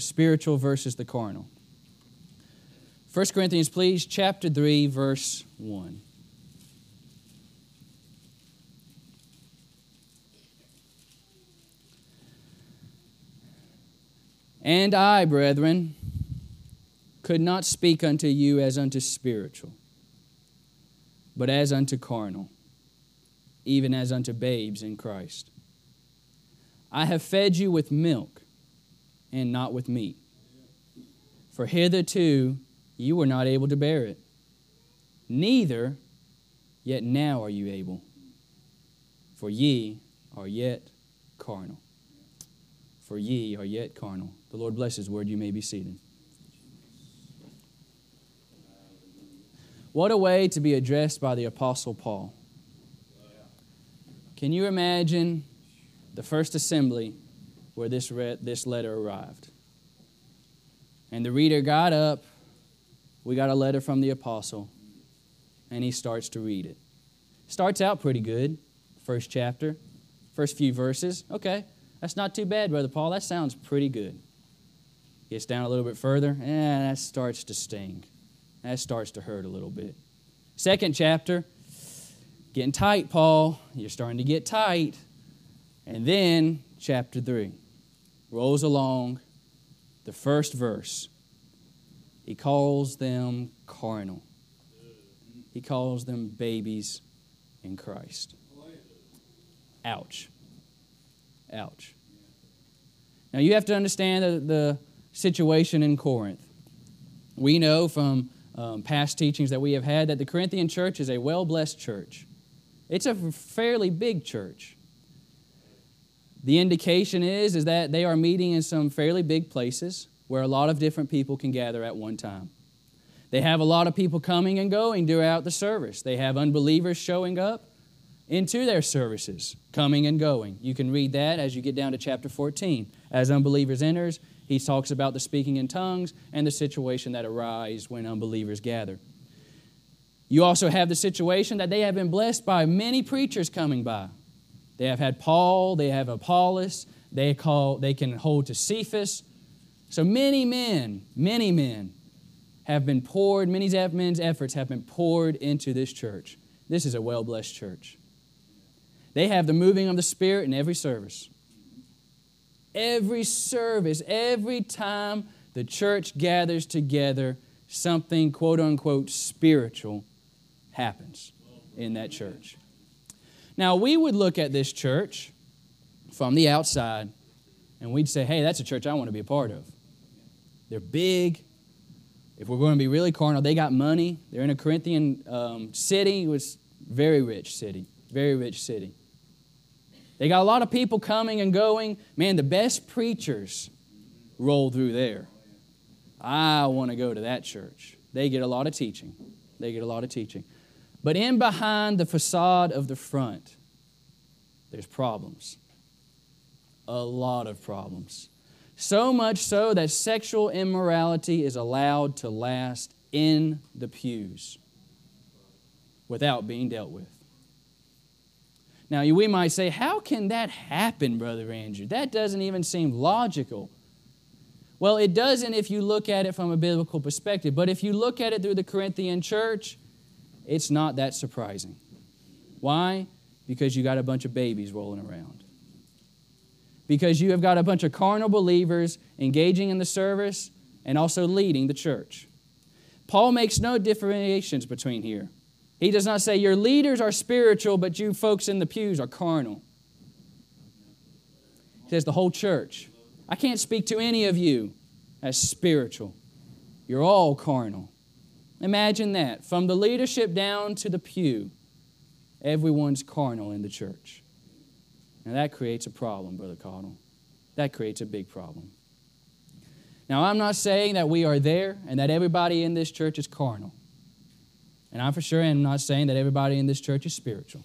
the spiritual versus the carnal. 1 Corinthians, please, chapter 3, verse 1. And I, brethren, could not speak unto you as unto spiritual, but as unto carnal, even as unto babes in Christ. I have fed you with milk and not with meat. For hitherto you were not able to bear it, neither yet now are you able, for ye are yet carnal. For ye are yet carnal. The Lord bless His word. You may be seated. What a way to be addressed by the Apostle Paul. Can you imagine the first assembly where this, read, this letter arrived? And the reader got up. We got a letter from the apostle, and he starts to read it. Starts out pretty good, first chapter, first few verses. Okay, that's not too bad, Brother Paul. That sounds pretty good. Gets down a little bit further, and that starts to sting. That starts to hurt a little bit. Second chapter, getting tight, Paul. You're starting to get tight. And then, chapter 3 rolls along the first verse. He calls them carnal, he calls them babies in Christ. Ouch. Ouch. Now, you have to understand the, the situation in Corinth. We know from um, past teachings that we have had that the Corinthian church is a well blessed church. It's a fairly big church. The indication is, is that they are meeting in some fairly big places where a lot of different people can gather at one time. They have a lot of people coming and going throughout the service. They have unbelievers showing up into their services, coming and going. You can read that as you get down to chapter 14. As unbelievers enters, he talks about the speaking in tongues and the situation that arise when unbelievers gather. You also have the situation that they have been blessed by many preachers coming by. They have had Paul, they have Apollos, they, call, they can hold to Cephas. So many men, many men have been poured, many men's efforts have been poured into this church. This is a well blessed church. They have the moving of the Spirit in every service. Every service, every time the church gathers together, something quote unquote spiritual happens in that church. Now, we would look at this church from the outside and we'd say, hey, that's a church I want to be a part of. They're big. If we're going to be really carnal, they got money. They're in a Corinthian um, city, it was very rich city, very rich city. They got a lot of people coming and going. Man, the best preachers roll through there. I want to go to that church. They get a lot of teaching. They get a lot of teaching. But in behind the facade of the front, there's problems. A lot of problems. So much so that sexual immorality is allowed to last in the pews without being dealt with. Now, we might say, How can that happen, Brother Andrew? That doesn't even seem logical. Well, it doesn't if you look at it from a biblical perspective, but if you look at it through the Corinthian church, it's not that surprising. Why? Because you got a bunch of babies rolling around. Because you have got a bunch of carnal believers engaging in the service and also leading the church. Paul makes no differentiations between here. He does not say your leaders are spiritual, but you folks in the pews are carnal. He says the whole church. I can't speak to any of you as spiritual. You're all carnal. Imagine that. From the leadership down to the pew, everyone's carnal in the church. Now that creates a problem, Brother Connell. That creates a big problem. Now, I'm not saying that we are there and that everybody in this church is carnal. And I for sure am not saying that everybody in this church is spiritual.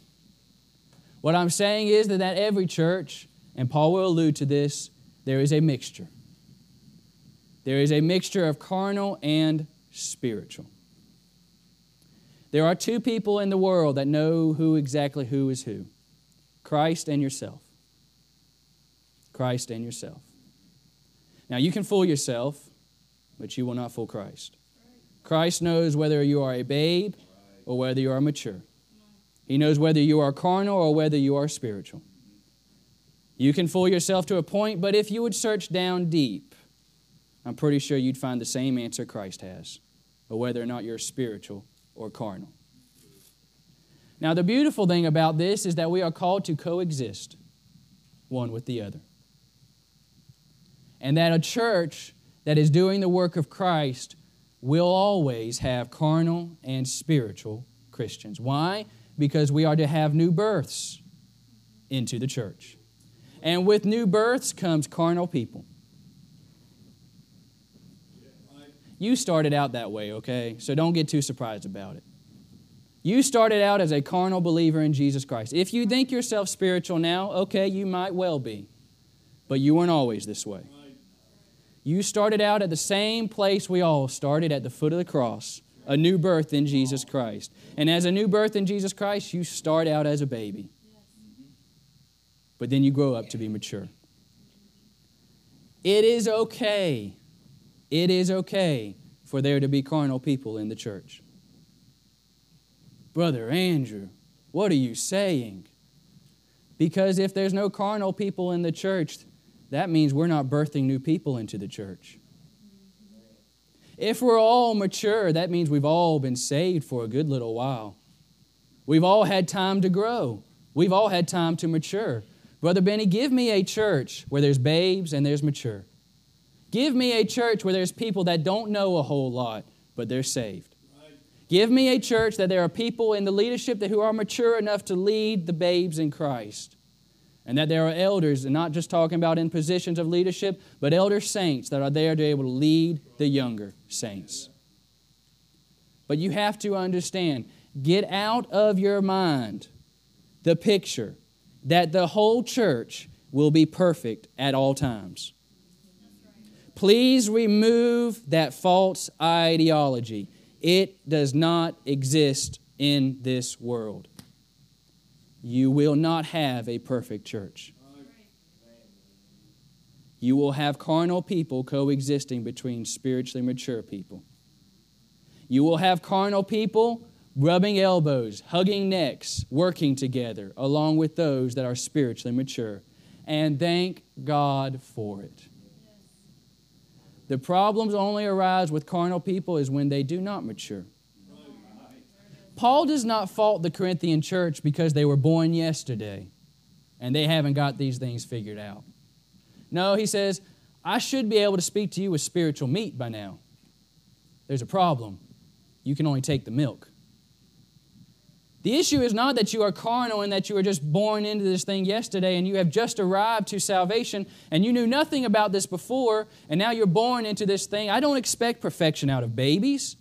What I'm saying is that at every church, and Paul will allude to this, there is a mixture. There is a mixture of carnal and spiritual. There are two people in the world that know who exactly who is who Christ and yourself. Christ and yourself. Now, you can fool yourself, but you will not fool Christ. Christ knows whether you are a babe or whether you are mature. He knows whether you are carnal or whether you are spiritual. You can fool yourself to a point, but if you would search down deep, I'm pretty sure you'd find the same answer Christ has, or whether or not you're spiritual or carnal. Now, the beautiful thing about this is that we are called to coexist one with the other. And that a church that is doing the work of Christ will always have carnal and spiritual Christians. Why? Because we are to have new births into the church. And with new births comes carnal people. You started out that way, okay? So don't get too surprised about it. You started out as a carnal believer in Jesus Christ. If you think yourself spiritual now, okay, you might well be. But you weren't always this way. You started out at the same place we all started at the foot of the cross, a new birth in Jesus Christ. And as a new birth in Jesus Christ, you start out as a baby. But then you grow up to be mature. It is okay. It is okay for there to be carnal people in the church. Brother Andrew, what are you saying? Because if there's no carnal people in the church, that means we're not birthing new people into the church. If we're all mature, that means we've all been saved for a good little while. We've all had time to grow. We've all had time to mature. Brother Benny, give me a church where there's babes and there's mature. Give me a church where there's people that don't know a whole lot, but they're saved. Give me a church that there are people in the leadership that who are mature enough to lead the babes in Christ. And that there are elders, and not just talking about in positions of leadership, but elder saints that are there to be able to lead the younger saints. But you have to understand, get out of your mind the picture that the whole church will be perfect at all times. Please remove that false ideology. It does not exist in this world. You will not have a perfect church. You will have carnal people coexisting between spiritually mature people. You will have carnal people rubbing elbows, hugging necks, working together, along with those that are spiritually mature. And thank God for it. The problems only arise with carnal people is when they do not mature. Paul does not fault the Corinthian church because they were born yesterday and they haven't got these things figured out. No, he says, I should be able to speak to you with spiritual meat by now. There's a problem. You can only take the milk. The issue is not that you are carnal and that you were just born into this thing yesterday and you have just arrived to salvation and you knew nothing about this before and now you're born into this thing. I don't expect perfection out of babies.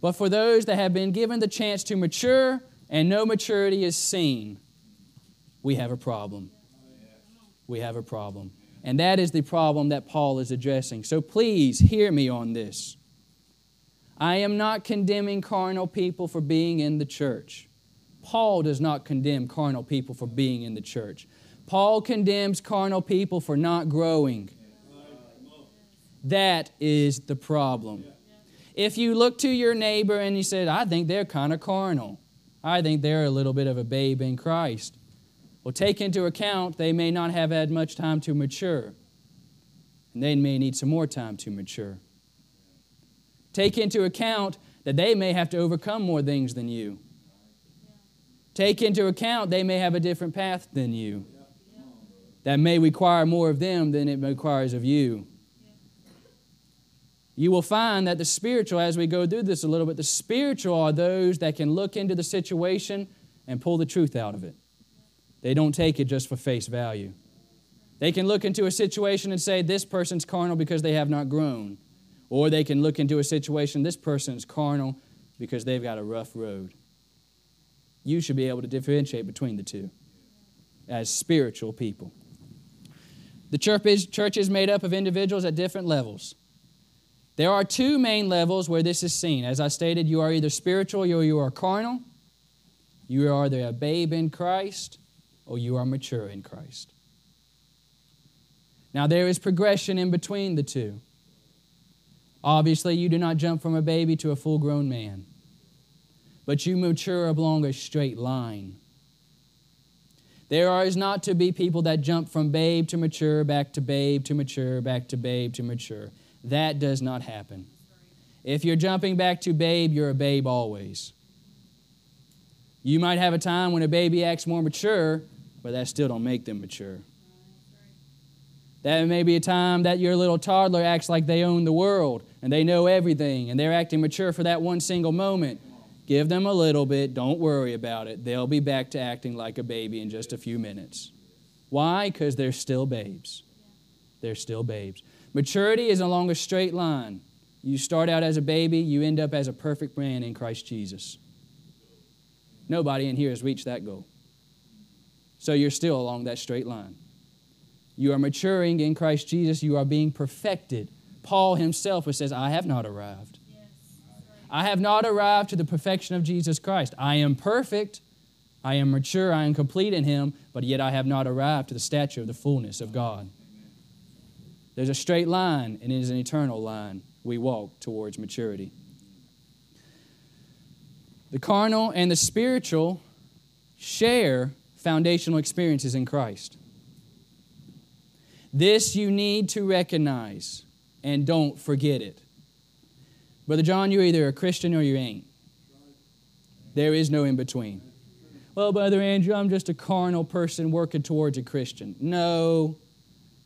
But for those that have been given the chance to mature and no maturity is seen, we have a problem. We have a problem. And that is the problem that Paul is addressing. So please hear me on this. I am not condemning carnal people for being in the church. Paul does not condemn carnal people for being in the church. Paul condemns carnal people for not growing. That is the problem. If you look to your neighbor and you said, I think they're kind of carnal, I think they're a little bit of a babe in Christ. Well, take into account they may not have had much time to mature, and they may need some more time to mature. Take into account that they may have to overcome more things than you. Take into account they may have a different path than you. That may require more of them than it requires of you. You will find that the spiritual, as we go through this a little bit, the spiritual are those that can look into the situation and pull the truth out of it. They don't take it just for face value. They can look into a situation and say, This person's carnal because they have not grown. Or they can look into a situation, this person is carnal because they've got a rough road. You should be able to differentiate between the two as spiritual people. The church is, church is made up of individuals at different levels. There are two main levels where this is seen. As I stated, you are either spiritual or you are carnal. You are either a babe in Christ or you are mature in Christ. Now, there is progression in between the two. Obviously, you do not jump from a baby to a full grown man, but you mature along a straight line. There is not to be people that jump from babe to mature, back to babe to mature, back to babe to mature. That does not happen. If you're jumping back to babe, you're a babe always. You might have a time when a baby acts more mature, but that still don't make them mature. That may be a time that your little toddler acts like they own the world and they know everything and they're acting mature for that one single moment. Give them a little bit, don't worry about it. They'll be back to acting like a baby in just a few minutes. Why? Because they're still babes. They're still babes. Maturity is along a straight line. You start out as a baby, you end up as a perfect man in Christ Jesus. Nobody in here has reached that goal. So you're still along that straight line. You are maturing in Christ Jesus, you are being perfected. Paul himself says, I have not arrived. I have not arrived to the perfection of Jesus Christ. I am perfect, I am mature, I am complete in Him, but yet I have not arrived to the stature of the fullness of God. There's a straight line, and it is an eternal line we walk towards maturity. The carnal and the spiritual share foundational experiences in Christ. This you need to recognize and don't forget it. Brother John, you're either a Christian or you ain't. There is no in between. Well, Brother Andrew, I'm just a carnal person working towards a Christian. No,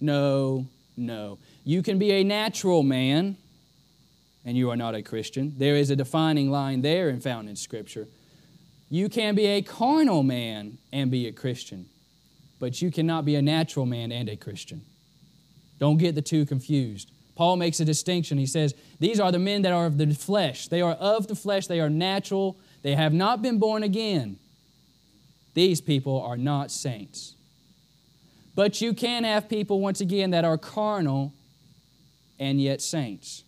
no, no. You can be a natural man and you are not a Christian. There is a defining line there and found in Scripture. You can be a carnal man and be a Christian, but you cannot be a natural man and a Christian. Don't get the two confused. Paul makes a distinction. He says, These are the men that are of the flesh. They are of the flesh, they are natural, they have not been born again. These people are not saints. But you can have people, once again, that are carnal and yet saints.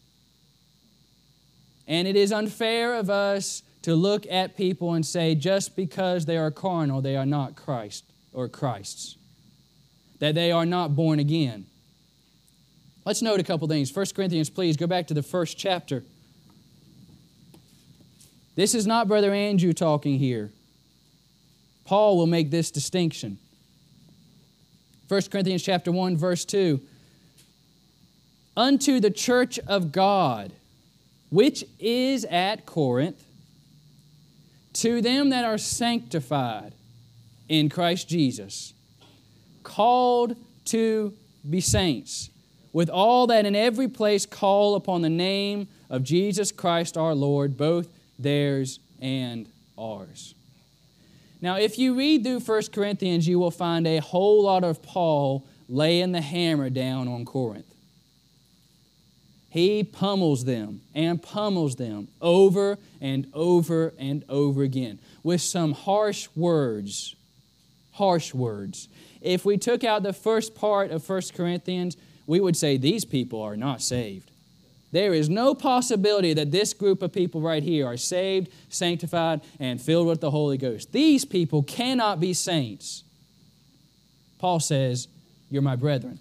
And it is unfair of us to look at people and say, just because they are carnal, they are not Christ or Christ's, that they are not born again. Let's note a couple things. 1 Corinthians, please go back to the first chapter. This is not Brother Andrew talking here. Paul will make this distinction. 1 Corinthians chapter 1 verse 2 Unto the church of God which is at Corinth, to them that are sanctified in Christ Jesus, called to be saints, with all that in every place call upon the name of Jesus Christ our Lord, both theirs and ours. Now, if you read through 1 Corinthians, you will find a whole lot of Paul laying the hammer down on Corinth. He pummels them and pummels them over and over and over again with some harsh words. Harsh words. If we took out the first part of 1 Corinthians, we would say these people are not saved. There is no possibility that this group of people right here are saved, sanctified, and filled with the Holy Ghost. These people cannot be saints. Paul says, You're my brethren.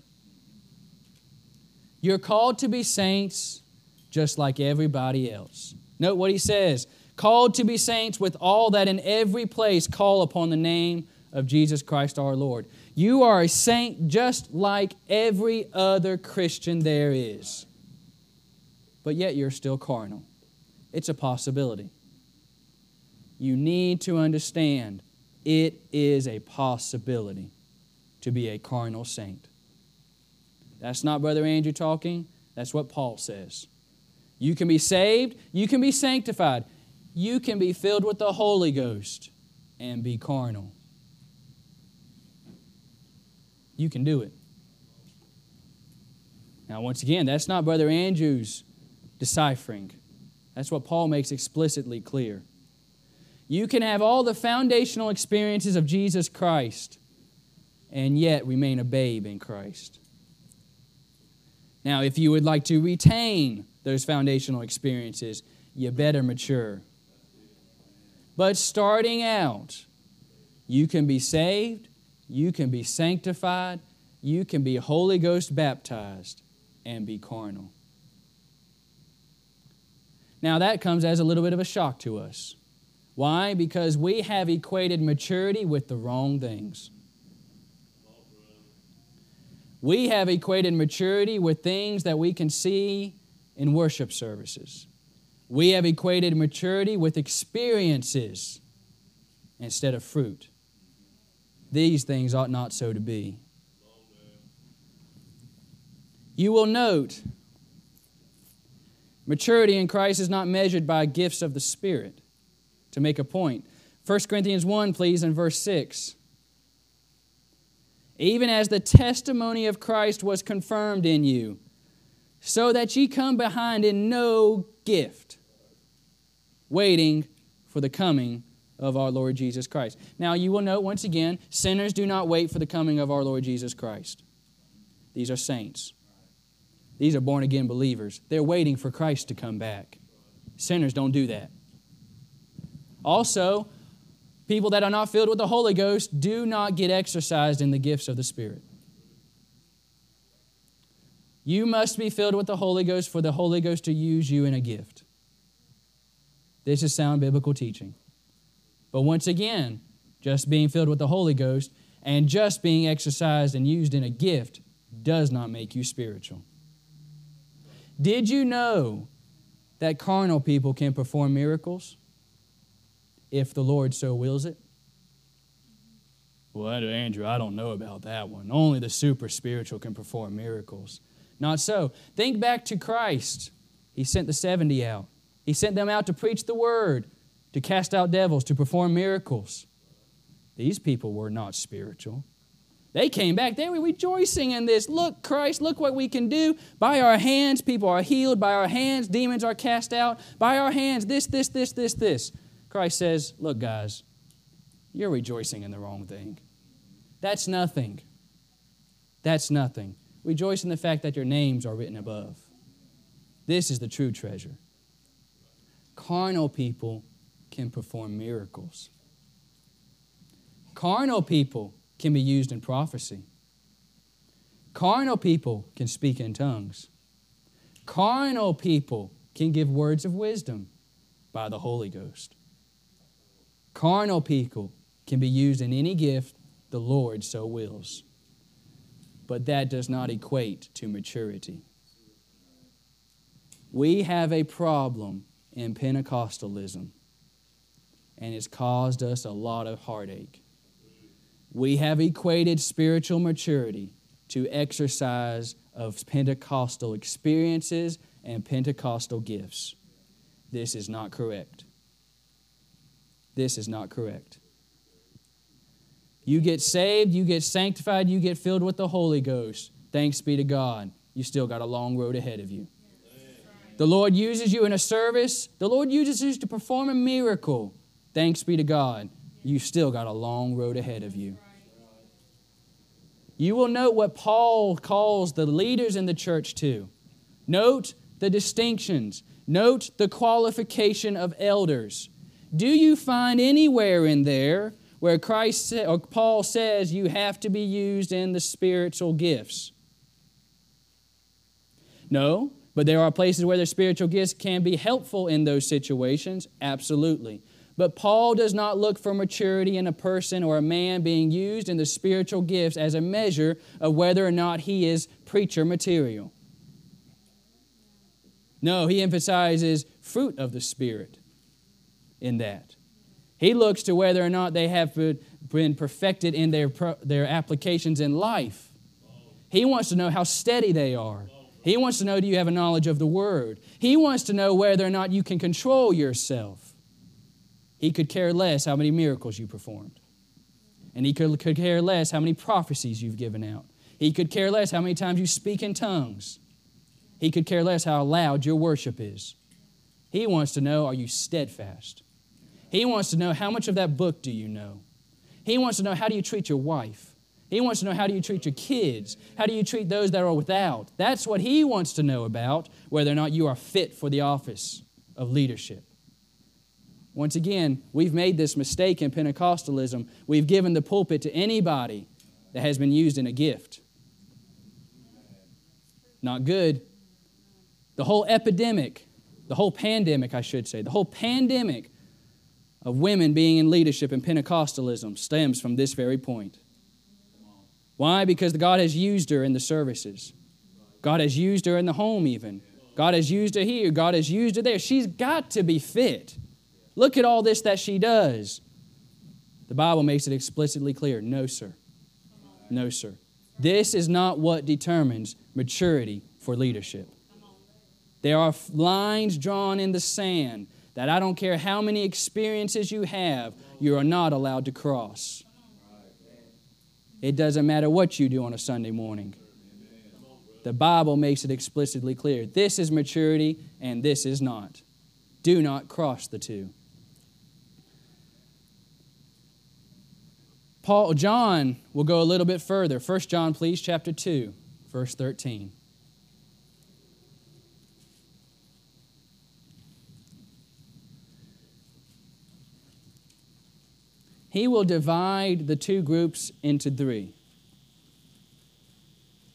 You're called to be saints just like everybody else. Note what he says called to be saints with all that in every place call upon the name of Jesus Christ our Lord. You are a saint just like every other Christian there is. But yet you're still carnal. It's a possibility. You need to understand it is a possibility to be a carnal saint. That's not Brother Andrew talking. That's what Paul says. You can be saved, you can be sanctified, you can be filled with the Holy Ghost and be carnal. You can do it. Now, once again, that's not Brother Andrew's deciphering. That's what Paul makes explicitly clear. You can have all the foundational experiences of Jesus Christ and yet remain a babe in Christ. Now, if you would like to retain those foundational experiences, you better mature. But starting out, you can be saved, you can be sanctified, you can be Holy Ghost baptized and be carnal. Now, that comes as a little bit of a shock to us. Why? Because we have equated maturity with the wrong things. We have equated maturity with things that we can see in worship services. We have equated maturity with experiences instead of fruit. These things ought not so to be. You will note maturity in Christ is not measured by gifts of the Spirit. To make a point, 1 Corinthians 1, please, in verse 6. Even as the testimony of Christ was confirmed in you, so that ye come behind in no gift, waiting for the coming of our Lord Jesus Christ. Now, you will note once again, sinners do not wait for the coming of our Lord Jesus Christ. These are saints. These are born again believers. They're waiting for Christ to come back. Sinners don't do that. Also, people that are not filled with the Holy Ghost do not get exercised in the gifts of the Spirit. You must be filled with the Holy Ghost for the Holy Ghost to use you in a gift. This is sound biblical teaching. But once again, just being filled with the Holy Ghost and just being exercised and used in a gift does not make you spiritual. Did you know that carnal people can perform miracles if the Lord so wills it? Well, Andrew, I don't know about that one. Only the super spiritual can perform miracles. Not so. Think back to Christ. He sent the 70 out, He sent them out to preach the word, to cast out devils, to perform miracles. These people were not spiritual. They came back. They were rejoicing in this. Look, Christ, look what we can do. By our hands, people are healed. By our hands, demons are cast out. By our hands, this, this, this, this, this. Christ says, Look, guys, you're rejoicing in the wrong thing. That's nothing. That's nothing. Rejoice in the fact that your names are written above. This is the true treasure. Carnal people can perform miracles. Carnal people can be used in prophecy. Carnal people can speak in tongues. Carnal people can give words of wisdom by the Holy Ghost. Carnal people can be used in any gift the Lord so wills. But that does not equate to maturity. We have a problem in Pentecostalism, and it's caused us a lot of heartache. We have equated spiritual maturity to exercise of Pentecostal experiences and Pentecostal gifts. This is not correct. This is not correct. You get saved, you get sanctified, you get filled with the Holy Ghost. Thanks be to God. You still got a long road ahead of you. The Lord uses you in a service, the Lord uses you to perform a miracle. Thanks be to God. You still got a long road ahead of you. You will note what Paul calls the leaders in the church to. Note the distinctions. Note the qualification of elders. Do you find anywhere in there where Christ or Paul says you have to be used in the spiritual gifts? No, but there are places where the spiritual gifts can be helpful in those situations, absolutely. But Paul does not look for maturity in a person or a man being used in the spiritual gifts as a measure of whether or not he is preacher material. No, he emphasizes fruit of the Spirit in that. He looks to whether or not they have been perfected in their, their applications in life. He wants to know how steady they are. He wants to know do you have a knowledge of the Word. He wants to know whether or not you can control yourself. He could care less how many miracles you performed. And he could, could care less how many prophecies you've given out. He could care less how many times you speak in tongues. He could care less how loud your worship is. He wants to know are you steadfast? He wants to know how much of that book do you know? He wants to know how do you treat your wife? He wants to know how do you treat your kids? How do you treat those that are without? That's what he wants to know about, whether or not you are fit for the office of leadership. Once again, we've made this mistake in Pentecostalism. We've given the pulpit to anybody that has been used in a gift. Not good. The whole epidemic, the whole pandemic, I should say, the whole pandemic of women being in leadership in Pentecostalism stems from this very point. Why? Because God has used her in the services. God has used her in the home, even. God has used her here. God has used her there. She's got to be fit. Look at all this that she does. The Bible makes it explicitly clear no, sir. No, sir. This is not what determines maturity for leadership. There are lines drawn in the sand that I don't care how many experiences you have, you are not allowed to cross. It doesn't matter what you do on a Sunday morning. The Bible makes it explicitly clear. This is maturity and this is not. Do not cross the two. Paul John will go a little bit further. 1 John, please, chapter 2, verse 13. He will divide the two groups into three.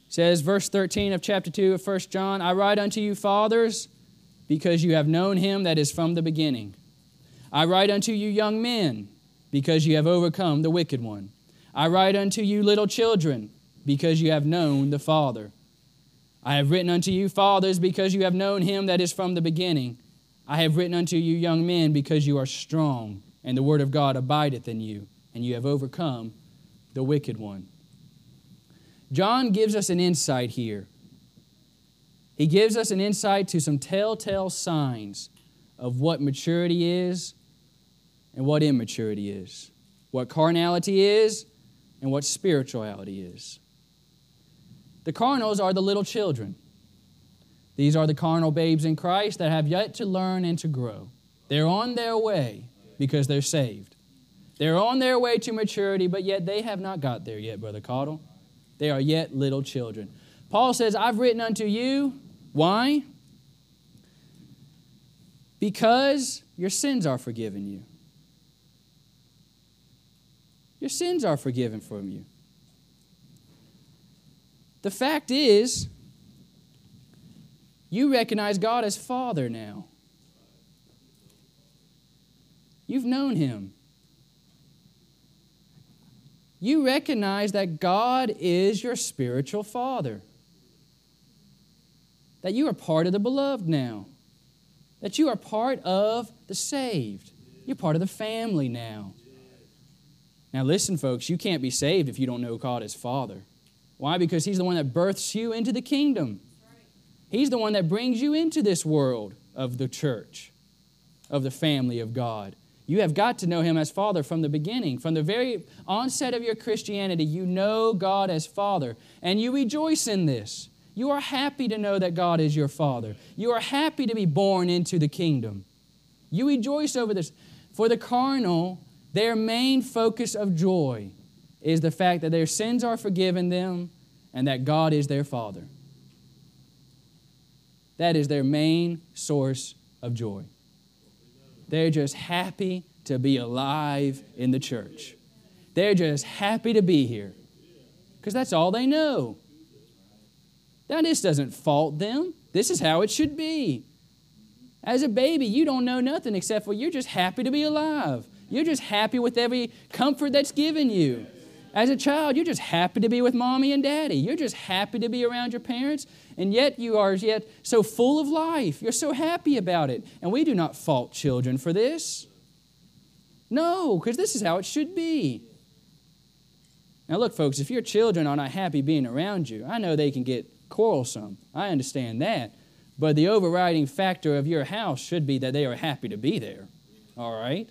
It says verse 13 of chapter 2 of 1 John, I write unto you fathers because you have known him that is from the beginning. I write unto you young men because you have overcome the wicked one. I write unto you little children, because you have known the Father. I have written unto you fathers, because you have known him that is from the beginning. I have written unto you young men, because you are strong, and the word of God abideth in you, and you have overcome the wicked one. John gives us an insight here. He gives us an insight to some telltale signs of what maturity is and what immaturity is, what carnality is and what spirituality is. The carnals are the little children. These are the carnal babes in Christ that have yet to learn and to grow. They're on their way because they're saved. They're on their way to maturity, but yet they have not got there yet, Brother Caudle. They are yet little children. Paul says, I've written unto you. Why? Because your sins are forgiven you. Your sins are forgiven from you. The fact is, you recognize God as Father now. You've known Him. You recognize that God is your spiritual Father. That you are part of the beloved now. That you are part of the saved. You're part of the family now. Now, listen, folks, you can't be saved if you don't know God as Father. Why? Because He's the one that births you into the kingdom. He's the one that brings you into this world of the church, of the family of God. You have got to know Him as Father from the beginning. From the very onset of your Christianity, you know God as Father, and you rejoice in this. You are happy to know that God is your Father. You are happy to be born into the kingdom. You rejoice over this. For the carnal, their main focus of joy is the fact that their sins are forgiven them and that God is their Father. That is their main source of joy. They're just happy to be alive in the church. They're just happy to be here because that's all they know. Now, this doesn't fault them. This is how it should be. As a baby, you don't know nothing except for you're just happy to be alive. You're just happy with every comfort that's given you. As a child, you're just happy to be with mommy and daddy. You're just happy to be around your parents, and yet you are yet so full of life. You're so happy about it. And we do not fault children for this. No, because this is how it should be. Now, look, folks, if your children are not happy being around you, I know they can get quarrelsome. I understand that. But the overriding factor of your house should be that they are happy to be there. All right?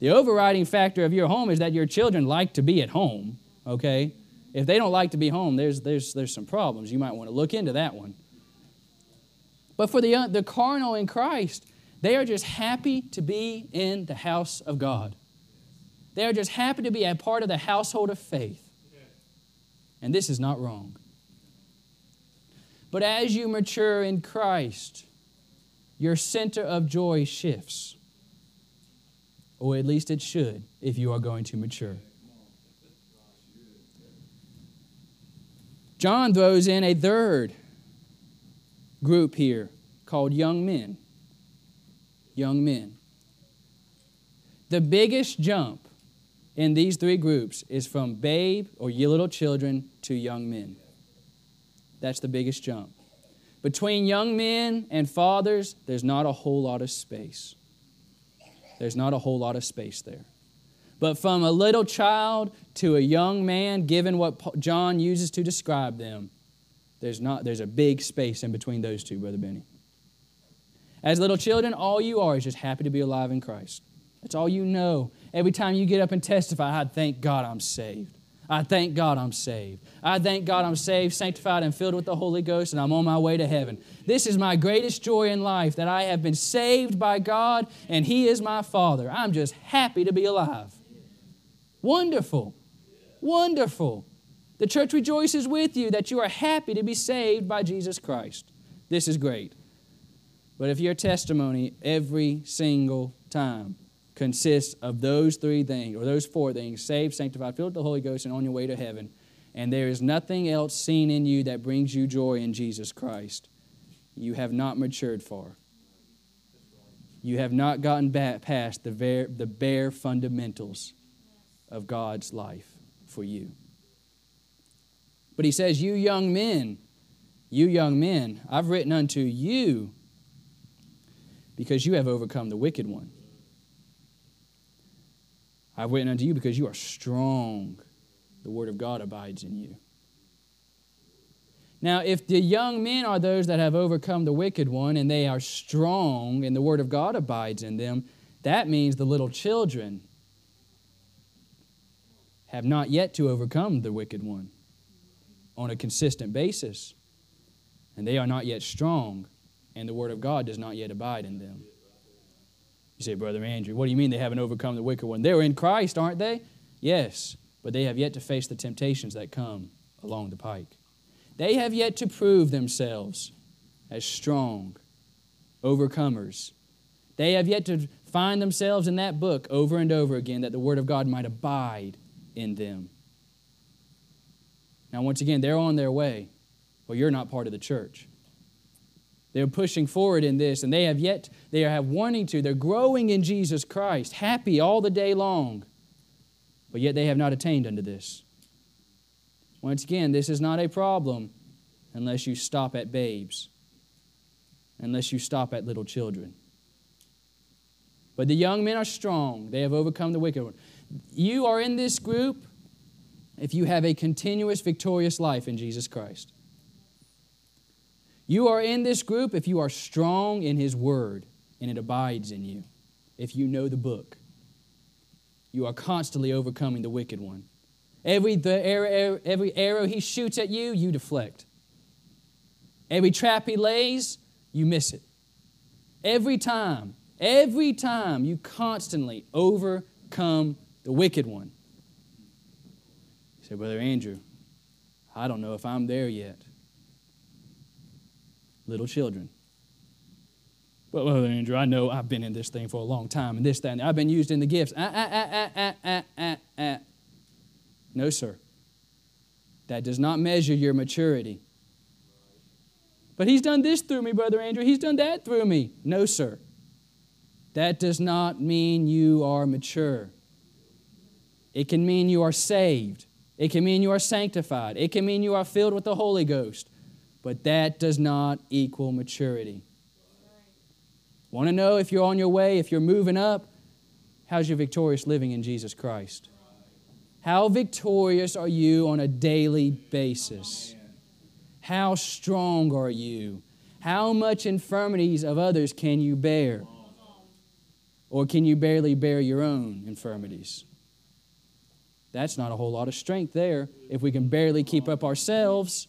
The overriding factor of your home is that your children like to be at home, okay? If they don't like to be home, there's, there's, there's some problems. You might want to look into that one. But for the, uh, the carnal in Christ, they are just happy to be in the house of God. They are just happy to be a part of the household of faith. And this is not wrong. But as you mature in Christ, your center of joy shifts or at least it should if you are going to mature. John throws in a third group here called young men. Young men. The biggest jump in these three groups is from babe or little children to young men. That's the biggest jump. Between young men and fathers, there's not a whole lot of space. There's not a whole lot of space there. But from a little child to a young man, given what John uses to describe them, there's, not, there's a big space in between those two, Brother Benny. As little children, all you are is just happy to be alive in Christ. That's all you know. Every time you get up and testify, I thank God I'm saved. I thank God I'm saved. I thank God I'm saved, sanctified, and filled with the Holy Ghost, and I'm on my way to heaven. This is my greatest joy in life that I have been saved by God, and He is my Father. I'm just happy to be alive. Wonderful. Wonderful. The church rejoices with you that you are happy to be saved by Jesus Christ. This is great. But if your testimony every single time consists of those three things, or those four things saved, sanctified, filled with the Holy Ghost, and on your way to heaven, and there is nothing else seen in you that brings you joy in Jesus Christ, you have not matured far. You have not gotten back past the, the bare fundamentals of God's life for you. But he says, You young men, you young men, I've written unto you because you have overcome the wicked one. I've written unto you because you are strong. The word of God abides in you. Now, if the young men are those that have overcome the wicked one and they are strong and the word of God abides in them, that means the little children have not yet to overcome the wicked one on a consistent basis. And they are not yet strong, and the word of God does not yet abide in them. You say, Brother Andrew, what do you mean they haven't overcome the wicked one? They're in Christ, aren't they? Yes, but they have yet to face the temptations that come along the pike. They have yet to prove themselves as strong overcomers. They have yet to find themselves in that book over and over again that the Word of God might abide in them. Now, once again, they're on their way. Well, you're not part of the church. They're pushing forward in this, and they have yet, they have wanting to. They're growing in Jesus Christ, happy all the day long, but yet they have not attained unto this. Once again, this is not a problem unless you stop at babes, unless you stop at little children. But the young men are strong, they have overcome the wicked one. You are in this group if you have a continuous, victorious life in Jesus Christ. You are in this group if you are strong in His Word and it abides in you. If you know the book, you are constantly overcoming the wicked one. Every, the arrow, every arrow he shoots at you, you deflect. Every trap he lays, you miss it. Every time, every time, you constantly overcome the wicked one. You say, Brother Andrew, I don't know if I'm there yet. Little children. Well, Brother Andrew, I know I've been in this thing for a long time and this, that, and I've been used in the gifts. Ah, ah, ah, ah, ah, ah, ah, ah. No, sir. That does not measure your maturity. But he's done this through me, Brother Andrew. He's done that through me. No, sir. That does not mean you are mature. It can mean you are saved. It can mean you are sanctified. It can mean you are filled with the Holy Ghost. But that does not equal maturity. Want to know if you're on your way, if you're moving up? How's your victorious living in Jesus Christ? How victorious are you on a daily basis? How strong are you? How much infirmities of others can you bear? Or can you barely bear your own infirmities? That's not a whole lot of strength there if we can barely keep up ourselves.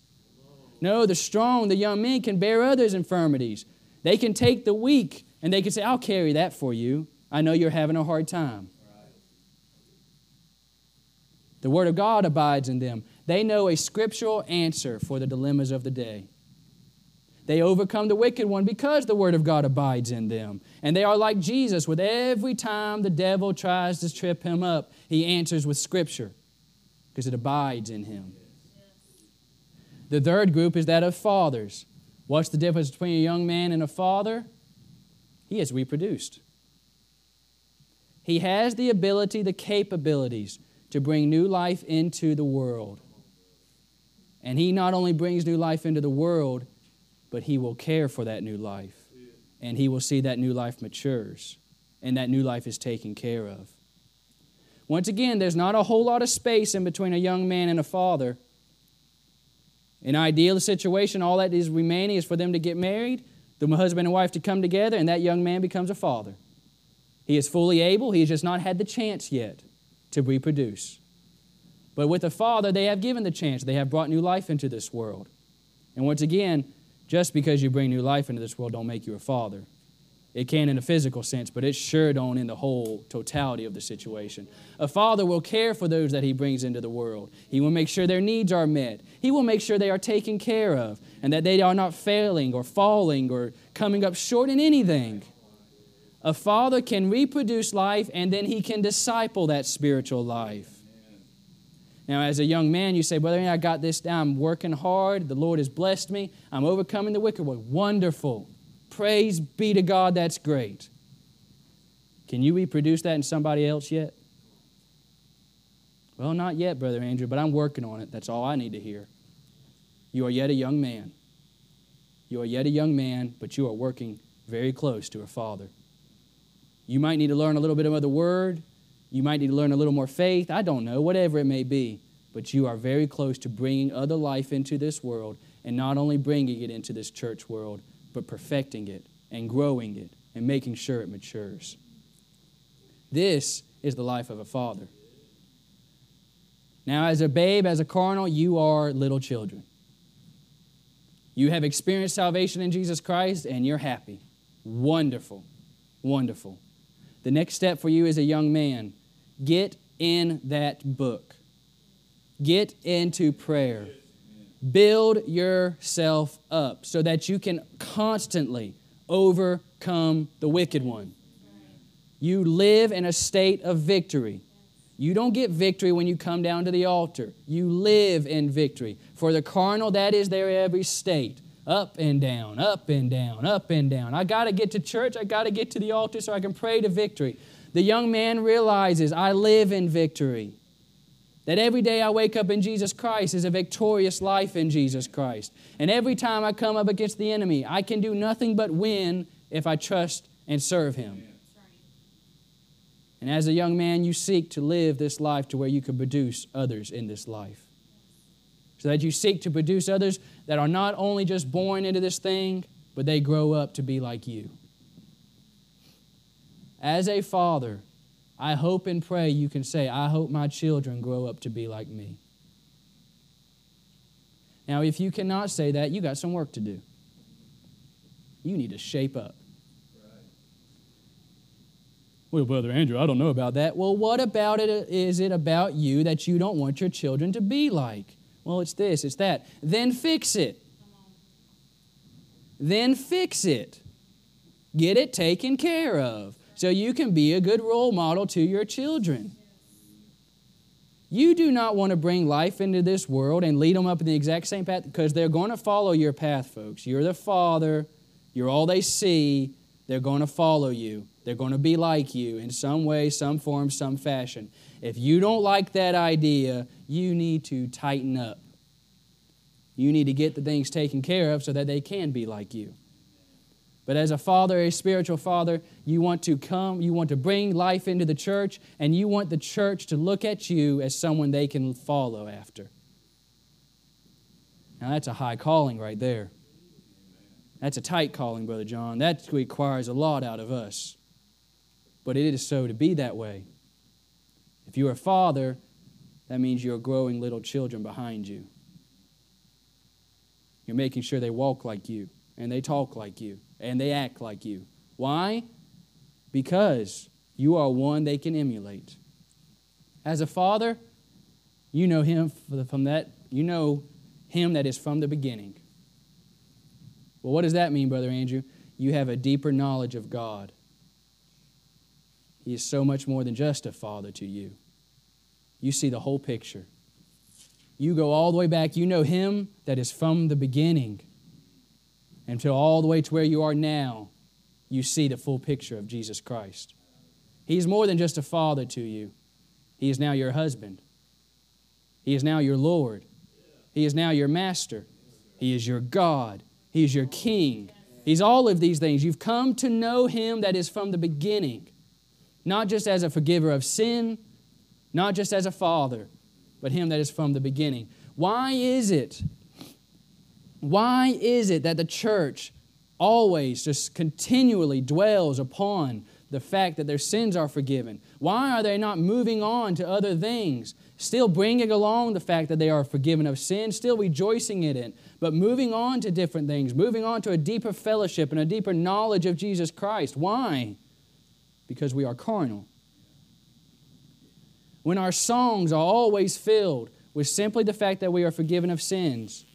No, the strong, the young men can bear others' infirmities. They can take the weak and they can say, I'll carry that for you. I know you're having a hard time. The Word of God abides in them. They know a scriptural answer for the dilemmas of the day. They overcome the wicked one because the Word of God abides in them. And they are like Jesus, with every time the devil tries to trip him up, he answers with Scripture because it abides in him. The third group is that of fathers. What's the difference between a young man and a father? He has reproduced. He has the ability, the capabilities to bring new life into the world. And he not only brings new life into the world, but he will care for that new life. And he will see that new life matures and that new life is taken care of. Once again, there's not a whole lot of space in between a young man and a father. In ideal situation, all that is remaining is for them to get married, the husband and wife to come together, and that young man becomes a father. He is fully able, he has just not had the chance yet to reproduce. But with a father, they have given the chance. They have brought new life into this world. And once again, just because you bring new life into this world don't make you a father. It can in a physical sense, but it sure don't in the whole totality of the situation. A father will care for those that he brings into the world. He will make sure their needs are met. He will make sure they are taken care of and that they are not failing or falling or coming up short in anything. A father can reproduce life and then he can disciple that spiritual life. Now, as a young man, you say, Brother, I got this down. I'm working hard. The Lord has blessed me. I'm overcoming the wicked one. Wonderful. Praise be to God, that's great. Can you reproduce that in somebody else yet? Well, not yet, Brother Andrew, but I'm working on it. That's all I need to hear. You are yet a young man. You are yet a young man, but you are working very close to a father. You might need to learn a little bit of the word. You might need to learn a little more faith. I don't know, whatever it may be. But you are very close to bringing other life into this world and not only bringing it into this church world, but perfecting it and growing it and making sure it matures. This is the life of a father. Now, as a babe, as a carnal, you are little children. You have experienced salvation in Jesus Christ and you're happy. Wonderful. Wonderful. The next step for you as a young man get in that book, get into prayer. Build yourself up so that you can constantly overcome the wicked one. You live in a state of victory. You don't get victory when you come down to the altar. You live in victory. For the carnal, that is their every state. Up and down, up and down, up and down. I got to get to church. I got to get to the altar so I can pray to victory. The young man realizes, I live in victory. That every day I wake up in Jesus Christ is a victorious life in Jesus Christ. And every time I come up against the enemy, I can do nothing but win if I trust and serve Him. And as a young man, you seek to live this life to where you can produce others in this life. So that you seek to produce others that are not only just born into this thing, but they grow up to be like you. As a father, I hope and pray you can say, I hope my children grow up to be like me. Now, if you cannot say that, you got some work to do. You need to shape up. Well, Brother Andrew, I don't know about that. Well, what about it is it about you that you don't want your children to be like? Well, it's this, it's that. Then fix it. Then fix it. Get it taken care of so you can be a good role model to your children. You do not want to bring life into this world and lead them up in the exact same path because they're going to follow your path, folks. You're the father, you're all they see. They're going to follow you. They're going to be like you in some way, some form, some fashion. If you don't like that idea, you need to tighten up. You need to get the things taken care of so that they can be like you. But as a father, a spiritual father, you want to come, you want to bring life into the church, and you want the church to look at you as someone they can follow after. Now, that's a high calling right there. That's a tight calling, Brother John. That requires a lot out of us. But it is so to be that way. If you're a father, that means you're growing little children behind you. You're making sure they walk like you and they talk like you and they act like you. Why? Because you are one they can emulate. As a father, you know him from that, you know him that is from the beginning. Well, what does that mean, Brother Andrew? You have a deeper knowledge of God. He is so much more than just a father to you. You see the whole picture. You go all the way back. You know him that is from the beginning. Until all the way to where you are now, you see the full picture of Jesus Christ. He's more than just a father to you, He is now your husband. He is now your Lord. He is now your master. He is your God. He is your King. He's all of these things. You've come to know Him that is from the beginning, not just as a forgiver of sin, not just as a father, but Him that is from the beginning. Why is it? Why is it that the church always just continually dwells upon the fact that their sins are forgiven? Why are they not moving on to other things? Still bringing along the fact that they are forgiven of sin, still rejoicing in it, but moving on to different things, moving on to a deeper fellowship and a deeper knowledge of Jesus Christ. Why? Because we are carnal. When our songs are always filled with simply the fact that we are forgiven of sins,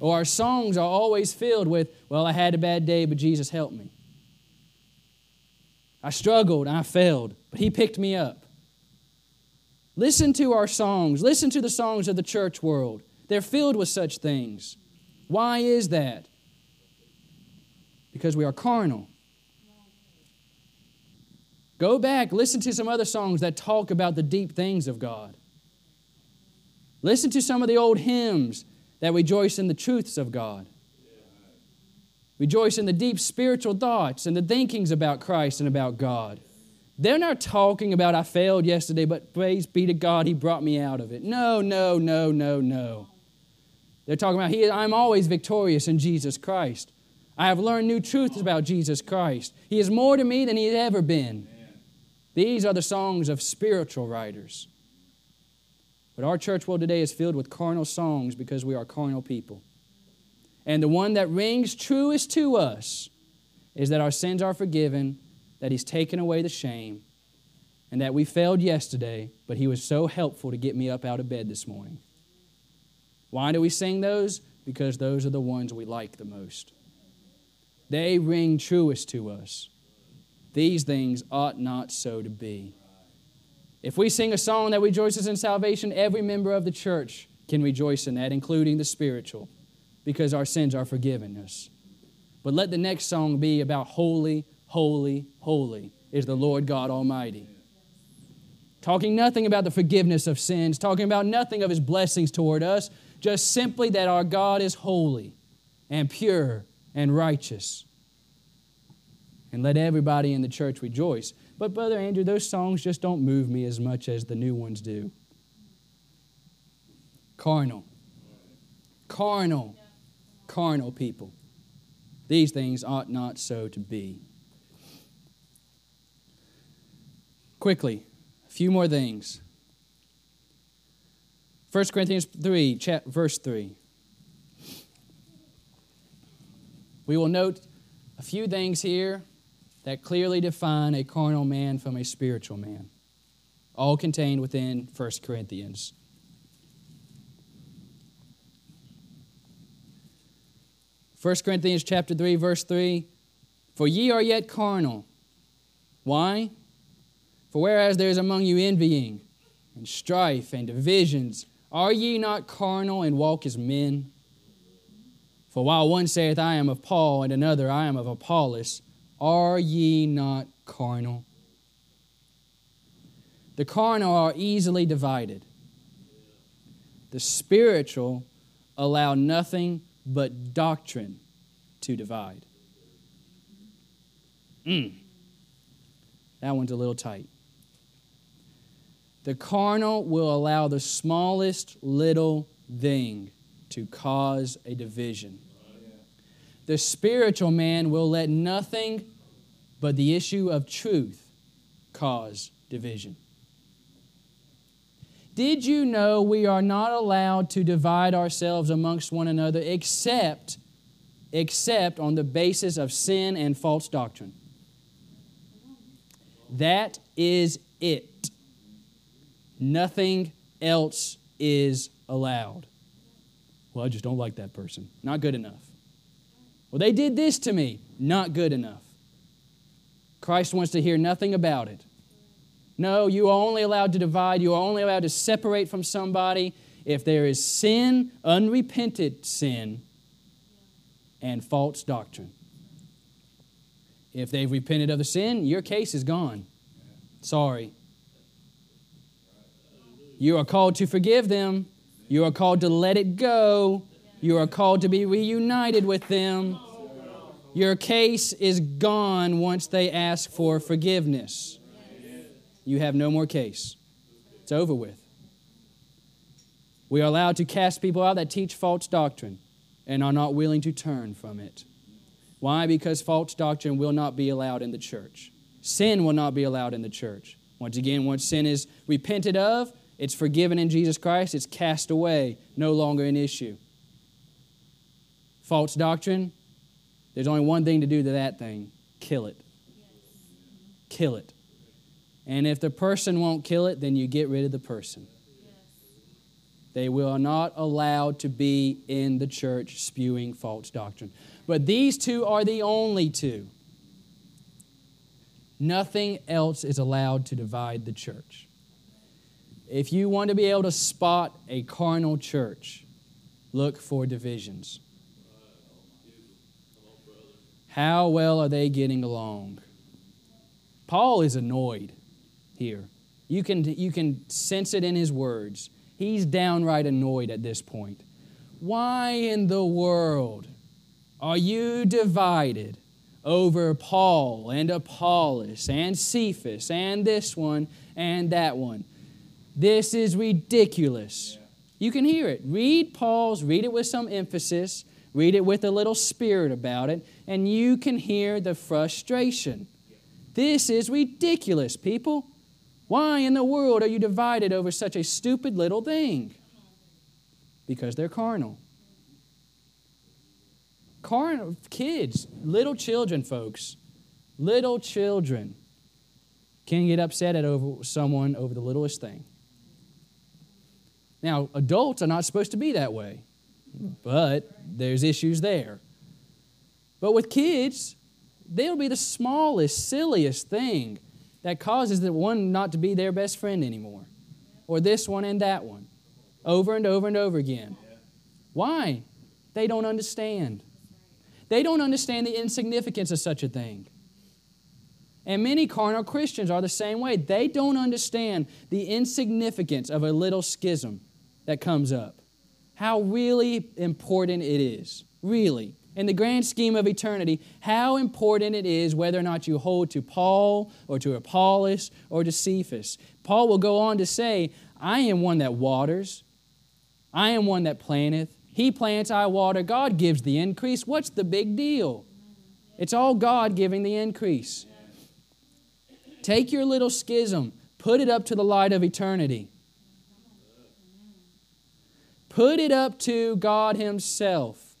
or our songs are always filled with, well, I had a bad day, but Jesus helped me. I struggled, I failed, but He picked me up. Listen to our songs. Listen to the songs of the church world. They're filled with such things. Why is that? Because we are carnal. Go back, listen to some other songs that talk about the deep things of God. Listen to some of the old hymns that rejoice in the truths of God. Rejoice in the deep spiritual thoughts and the thinkings about Christ and about God. They're not talking about I failed yesterday, but praise be to God, He brought me out of it. No, no, no, no, no. They're talking about he, I'm always victorious in Jesus Christ. I have learned new truths about Jesus Christ. He is more to me than He ever been. These are the songs of spiritual writers. But our church world today is filled with carnal songs because we are carnal people. And the one that rings truest to us is that our sins are forgiven, that He's taken away the shame, and that we failed yesterday, but He was so helpful to get me up out of bed this morning. Why do we sing those? Because those are the ones we like the most. They ring truest to us. These things ought not so to be. If we sing a song that rejoices in salvation, every member of the church can rejoice in that, including the spiritual, because our sins are forgiven us. But let the next song be about holy, holy, holy is the Lord God Almighty. Talking nothing about the forgiveness of sins, talking about nothing of His blessings toward us, just simply that our God is holy and pure and righteous. And let everybody in the church rejoice. But, Brother Andrew, those songs just don't move me as much as the new ones do. Carnal. Carnal. Carnal people. These things ought not so to be. Quickly, a few more things. 1 Corinthians 3, chat, verse 3. We will note a few things here that clearly define a carnal man from a spiritual man, all contained within 1 Corinthians. First Corinthians chapter 3 verse 3 For ye are yet carnal. Why? For whereas there is among you envying and strife and divisions, are ye not carnal and walk as men? For while one saith, I am of Paul, and another, I am of Apollos, are ye not carnal? The carnal are easily divided. The spiritual allow nothing but doctrine to divide. Mm. That one's a little tight. The carnal will allow the smallest little thing to cause a division. The spiritual man will let nothing but the issue of truth cause division. Did you know we are not allowed to divide ourselves amongst one another except except on the basis of sin and false doctrine? That is it. Nothing else is allowed. Well, I just don't like that person. Not good enough. Well, they did this to me. Not good enough. Christ wants to hear nothing about it. No, you are only allowed to divide. You are only allowed to separate from somebody if there is sin, unrepented sin, and false doctrine. If they've repented of the sin, your case is gone. Sorry. You are called to forgive them. You are called to let it go. You are called to be reunited with them. Your case is gone once they ask for forgiveness. You have no more case. It's over with. We are allowed to cast people out that teach false doctrine and are not willing to turn from it. Why? Because false doctrine will not be allowed in the church. Sin will not be allowed in the church. Once again, once sin is repented of, it's forgiven in Jesus Christ, it's cast away, no longer an issue. False doctrine, there's only one thing to do to that thing kill it. Kill it. And if the person won't kill it, then you get rid of the person. They will not allowed to be in the church spewing false doctrine. But these two are the only two. Nothing else is allowed to divide the church. If you want to be able to spot a carnal church, look for divisions. How well are they getting along? Paul is annoyed here. You can, you can sense it in his words. He's downright annoyed at this point. Why in the world are you divided over Paul and Apollos and Cephas and this one and that one? This is ridiculous. You can hear it. Read Paul's, read it with some emphasis, read it with a little spirit about it, and you can hear the frustration. This is ridiculous, people. Why in the world are you divided over such a stupid little thing? Because they're carnal. Carnal kids, little children, folks, little children can get upset at over someone over the littlest thing. Now, adults are not supposed to be that way, but there's issues there. But with kids, they'll be the smallest, silliest thing that causes the one not to be their best friend anymore, or this one and that one, over and over and over again. Why? They don't understand. They don't understand the insignificance of such a thing. And many carnal Christians are the same way. They don't understand the insignificance of a little schism that comes up. How really important it is. Really. In the grand scheme of eternity, how important it is whether or not you hold to Paul or to Apollos or to Cephas. Paul will go on to say, I am one that waters, I am one that planteth. He plants, I water. God gives the increase. What's the big deal? It's all God giving the increase. Take your little schism, put it up to the light of eternity. Put it up to God Himself,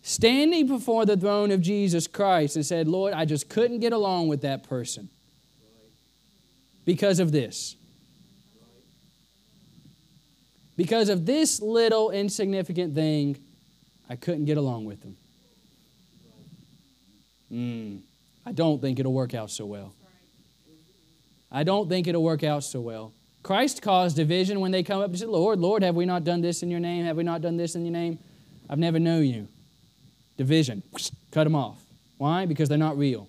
standing before the throne of Jesus Christ and said, Lord, I just couldn't get along with that person because of this. Because of this little insignificant thing, I couldn't get along with them. Mm, I don't think it'll work out so well. I don't think it'll work out so well. Christ caused division when they come up and say, Lord, Lord, have we not done this in your name? Have we not done this in your name? I've never known you. Division. Cut them off. Why? Because they're not real.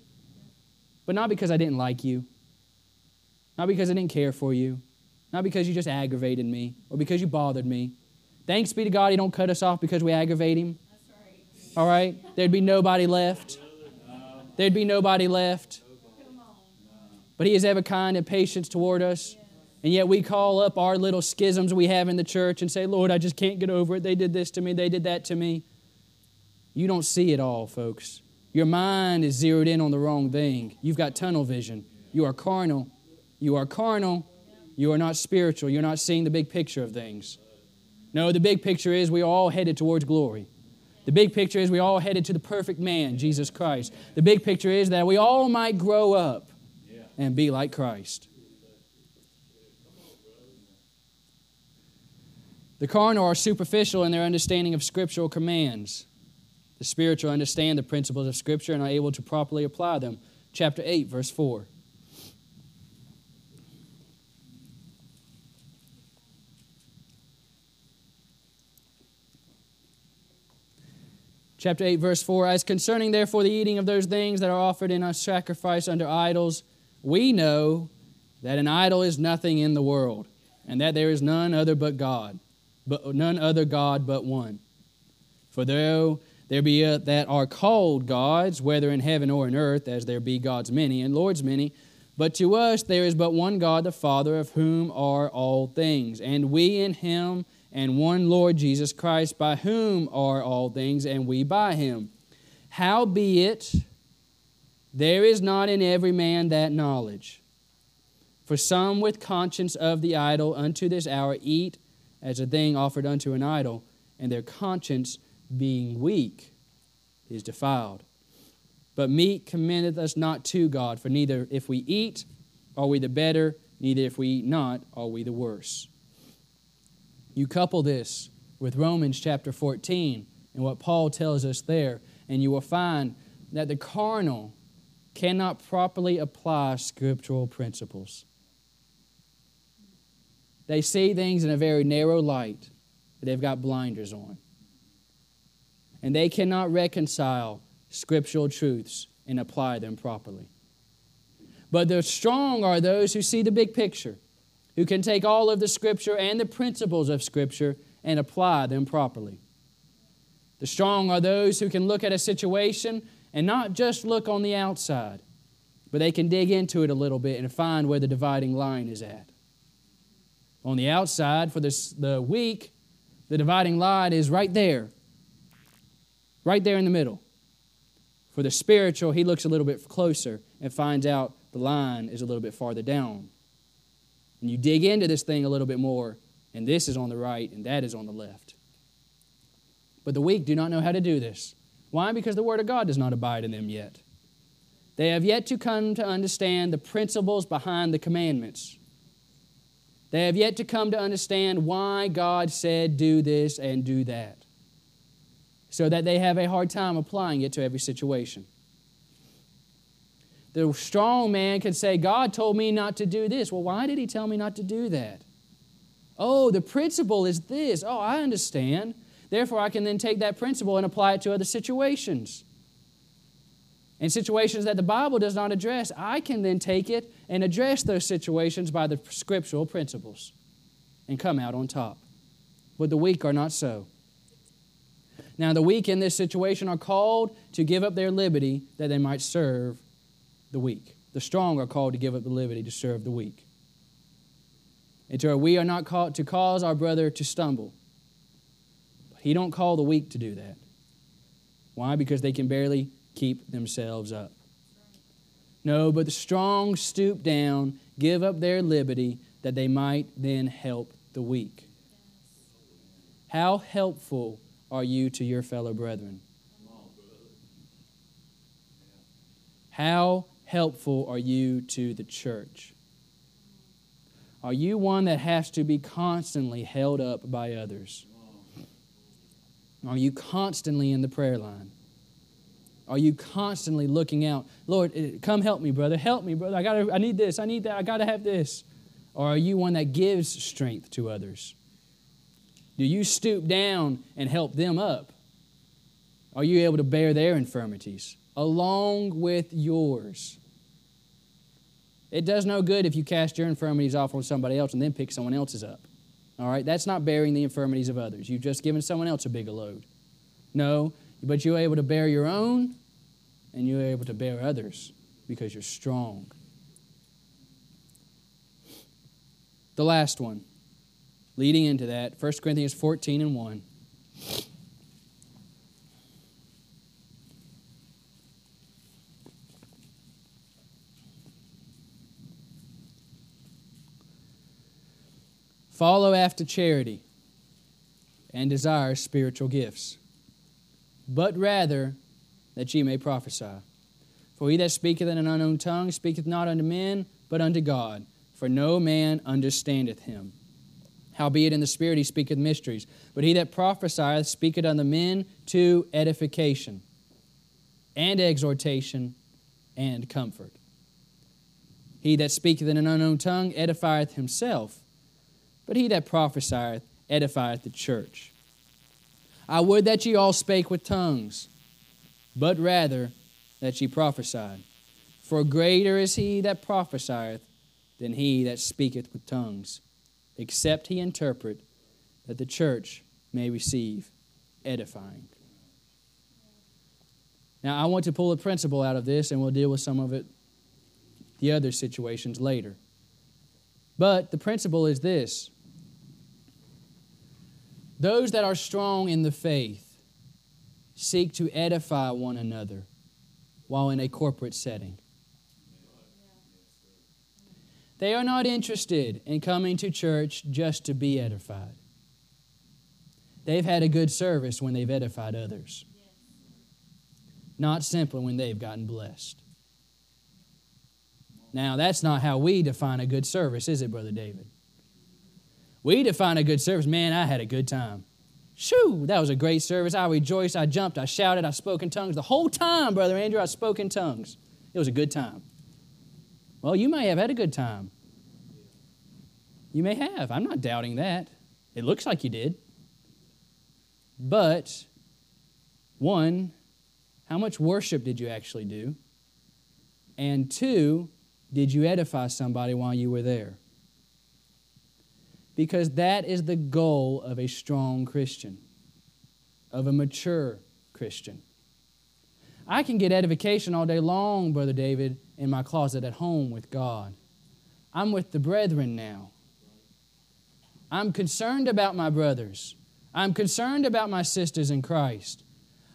But not because I didn't like you. Not because I didn't care for you. Not because you just aggravated me or because you bothered me. Thanks be to God, He don't cut us off because we aggravate Him. All right? There'd be nobody left. There'd be nobody left. But He is ever kind and patient toward us. And yet we call up our little schisms we have in the church and say, Lord, I just can't get over it. They did this to me, they did that to me. You don't see it all, folks. Your mind is zeroed in on the wrong thing. You've got tunnel vision. You are carnal. You are carnal. You are not spiritual. You're not seeing the big picture of things. No, the big picture is we are all headed towards glory. The big picture is we all headed to the perfect man, Jesus Christ. The big picture is that we all might grow up and be like Christ. The carnal are superficial in their understanding of scriptural commands. The spiritual understand the principles of Scripture and are able to properly apply them. Chapter 8, verse 4. Chapter 8, verse 4 As concerning therefore the eating of those things that are offered in a sacrifice unto idols, we know that an idol is nothing in the world, and that there is none other but God, but none other God but one. For though there be a, that are called gods, whether in heaven or in earth, as there be gods many and lords many, but to us there is but one God, the Father, of whom are all things, and we in him and one Lord Jesus Christ, by whom are all things, and we by him. Howbeit, there is not in every man that knowledge. For some with conscience of the idol unto this hour eat as a thing offered unto an idol, and their conscience, being weak, is defiled. But meat commendeth us not to God, for neither if we eat are we the better, neither if we eat not are we the worse. You couple this with Romans chapter 14 and what Paul tells us there, and you will find that the carnal cannot properly apply scriptural principles. They see things in a very narrow light, but they've got blinders on. And they cannot reconcile scriptural truths and apply them properly. But the strong are those who see the big picture who can take all of the Scripture and the principles of Scripture and apply them properly. The strong are those who can look at a situation and not just look on the outside, but they can dig into it a little bit and find where the dividing line is at. On the outside, for this, the weak, the dividing line is right there, right there in the middle. For the spiritual, he looks a little bit closer and finds out the line is a little bit farther down and you dig into this thing a little bit more, and this is on the right and that is on the left. But the weak do not know how to do this. Why? Because the Word of God does not abide in them yet. They have yet to come to understand the principles behind the commandments. They have yet to come to understand why God said, do this and do that, so that they have a hard time applying it to every situation. The strong man can say, God told me not to do this. Well, why did he tell me not to do that? Oh, the principle is this. Oh, I understand. Therefore, I can then take that principle and apply it to other situations. In situations that the Bible does not address, I can then take it and address those situations by the scriptural principles and come out on top. But the weak are not so. Now, the weak in this situation are called to give up their liberty that they might serve the weak. The strong are called to give up the liberty to serve the weak. And to we are not called to cause our brother to stumble. But he don't call the weak to do that. Why? Because they can barely keep themselves up. No, but the strong stoop down, give up their liberty, that they might then help the weak. How helpful are you to your fellow brethren? How helpful are you to the church? Are you one that has to be constantly held up by others? Are you constantly in the prayer line? Are you constantly looking out, Lord, eh, come help me, brother. Help me, brother. I got to I need this. I need that. I got to have this. Or are you one that gives strength to others? Do you stoop down and help them up? Are you able to bear their infirmities along with yours? It does no good if you cast your infirmities off on somebody else and then pick someone else's up. All right? That's not bearing the infirmities of others. You've just given someone else a bigger load. No, but you're able to bear your own and you're able to bear others because you're strong. The last one, leading into that, 1 Corinthians 14 and 1. Follow after charity and desire spiritual gifts, but rather that ye may prophesy. For he that speaketh in an unknown tongue speaketh not unto men, but unto God, for no man understandeth him. Howbeit in the Spirit he speaketh mysteries. But he that prophesieth speaketh unto men to edification, and exhortation, and comfort. He that speaketh in an unknown tongue edifieth himself but he that prophesieth edifieth the church. I would that ye all spake with tongues, but rather that ye prophesied. For greater is he that prophesieth than he that speaketh with tongues, except he interpret, that the church may receive edifying. Now, I want to pull a principle out of this, and we'll deal with some of it, the other situations later. But the principle is this those that are strong in the faith seek to edify one another while in a corporate setting. They are not interested in coming to church just to be edified. They've had a good service when they've edified others, not simply when they've gotten blessed. Now, that's not how we define a good service, is it, Brother David? We define a good service. Man, I had a good time. Shoo, that was a great service. I rejoiced, I jumped, I shouted, I spoke in tongues. The whole time, Brother Andrew, I spoke in tongues. It was a good time. Well, you may have had a good time. You may have. I'm not doubting that. It looks like you did. But, one, how much worship did you actually do? And two, did you edify somebody while you were there? Because that is the goal of a strong Christian, of a mature Christian. I can get edification all day long, Brother David, in my closet at home with God. I'm with the brethren now. I'm concerned about my brothers. I'm concerned about my sisters in Christ.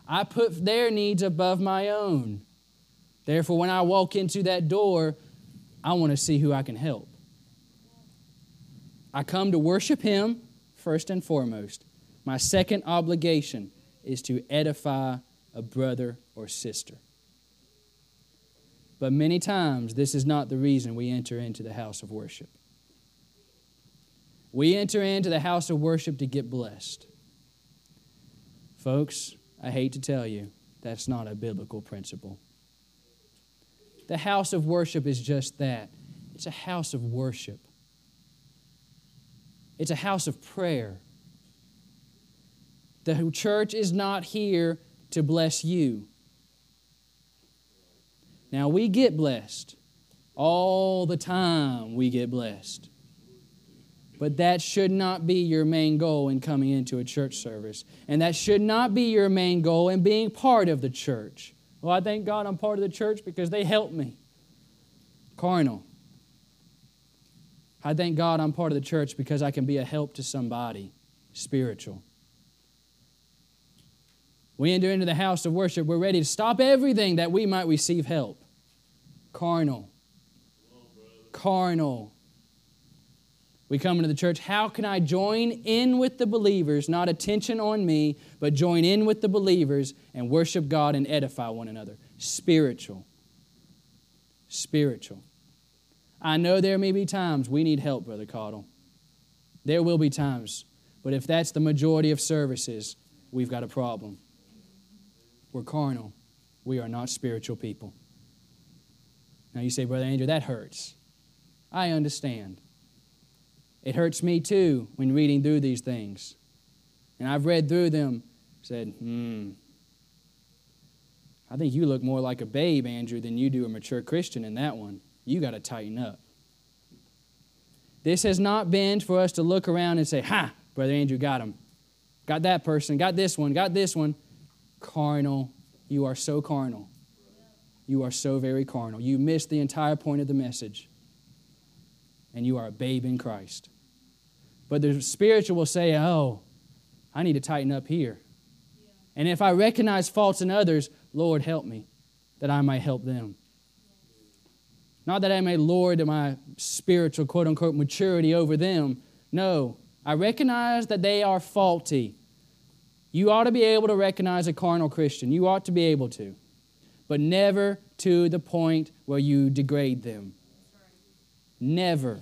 I put their needs above my own. Therefore, when I walk into that door, I want to see who I can help. I come to worship Him first and foremost. My second obligation is to edify a brother or sister. But many times, this is not the reason we enter into the house of worship. We enter into the house of worship to get blessed. Folks, I hate to tell you, that's not a biblical principle. The house of worship is just that it's a house of worship, it's a house of prayer. The church is not here to bless you. Now, we get blessed. All the time, we get blessed. But that should not be your main goal in coming into a church service. And that should not be your main goal in being part of the church. Well, I thank God I'm part of the church because they help me. Carnal. I thank God I'm part of the church because I can be a help to somebody. Spiritual. We enter into the house of worship, we're ready to stop everything that we might receive help. Carnal. Carnal. We come into the church. How can I join in with the believers, not attention on me, but join in with the believers and worship God and edify one another? Spiritual. Spiritual. I know there may be times we need help, Brother Caudle. There will be times. But if that's the majority of services, we've got a problem. We're carnal. We are not spiritual people. Now you say, Brother Andrew, that hurts. I understand. It hurts me too when reading through these things. And I've read through them, said, hmm, I think you look more like a babe, Andrew, than you do a mature Christian in that one. You got to tighten up. This has not been for us to look around and say, Ha, Brother Andrew got him. Got that person, got this one, got this one. Carnal. You are so carnal. You are so very carnal. You missed the entire point of the message. And you are a babe in Christ. But the spiritual will say, oh, I need to tighten up here. And if I recognize faults in others, Lord, help me that I might help them. Not that I may lord my spiritual, quote unquote, maturity over them. No, I recognize that they are faulty. You ought to be able to recognize a carnal Christian. You ought to be able to. But never to the point where you degrade them. Never.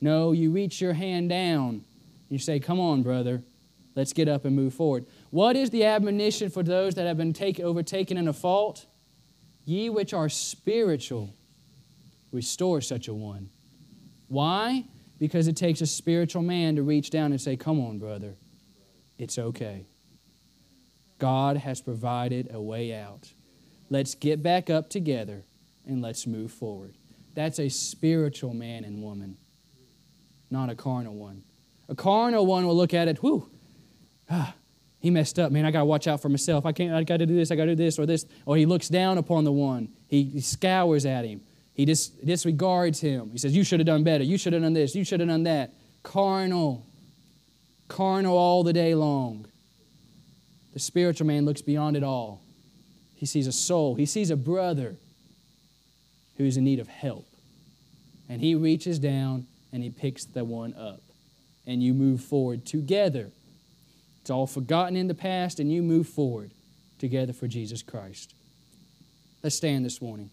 No, you reach your hand down. You say, Come on, brother. Let's get up and move forward. What is the admonition for those that have been take, overtaken in a fault? Ye which are spiritual, restore such a one. Why? Because it takes a spiritual man to reach down and say, Come on, brother. It's okay. God has provided a way out. Let's get back up together and let's move forward. That's a spiritual man and woman, not a carnal one. A carnal one will look at it, whew, ah, he messed up, man. I got to watch out for myself. I can't, I got to do this, I got to do this or this. Or he looks down upon the one, he, he scours at him, he dis, disregards him. He says, You should have done better. You should have done this. You should have done that. Carnal. Carnal all the day long. The spiritual man looks beyond it all. He sees a soul, he sees a brother who's in need of help. And he reaches down and he picks the one up. And you move forward together. It's all forgotten in the past, and you move forward together for Jesus Christ. Let's stand this morning.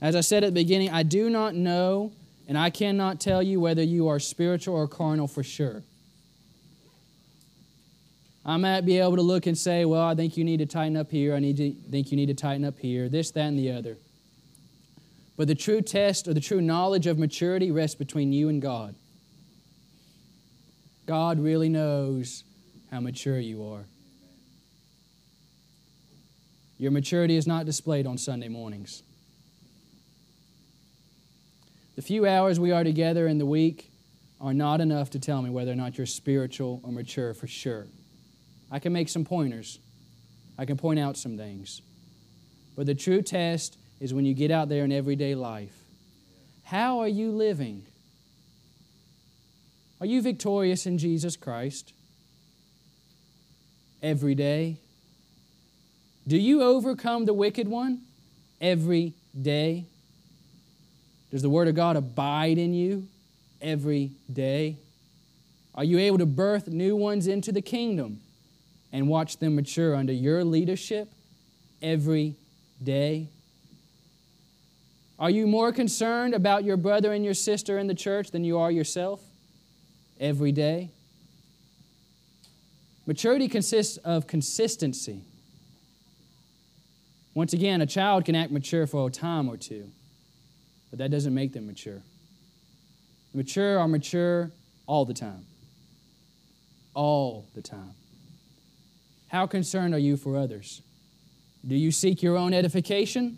As I said at the beginning, I do not know and I cannot tell you whether you are spiritual or carnal for sure. I might be able to look and say, well, I think you need to tighten up here. I need to think you need to tighten up here, this, that, and the other. But the true test or the true knowledge of maturity rests between you and God. God really knows how mature you are. Your maturity is not displayed on Sunday mornings. The few hours we are together in the week are not enough to tell me whether or not you're spiritual or mature for sure. I can make some pointers, I can point out some things. But the true test is when you get out there in everyday life. How are you living? Are you victorious in Jesus Christ? Every day? Do you overcome the wicked one every day? Does the Word of God abide in you every day? Are you able to birth new ones into the kingdom and watch them mature under your leadership every day? Are you more concerned about your brother and your sister in the church than you are yourself every day? Maturity consists of consistency. Once again, a child can act mature for a time or two but that doesn't make them mature. The mature are mature all the time. All the time. How concerned are you for others? Do you seek your own edification?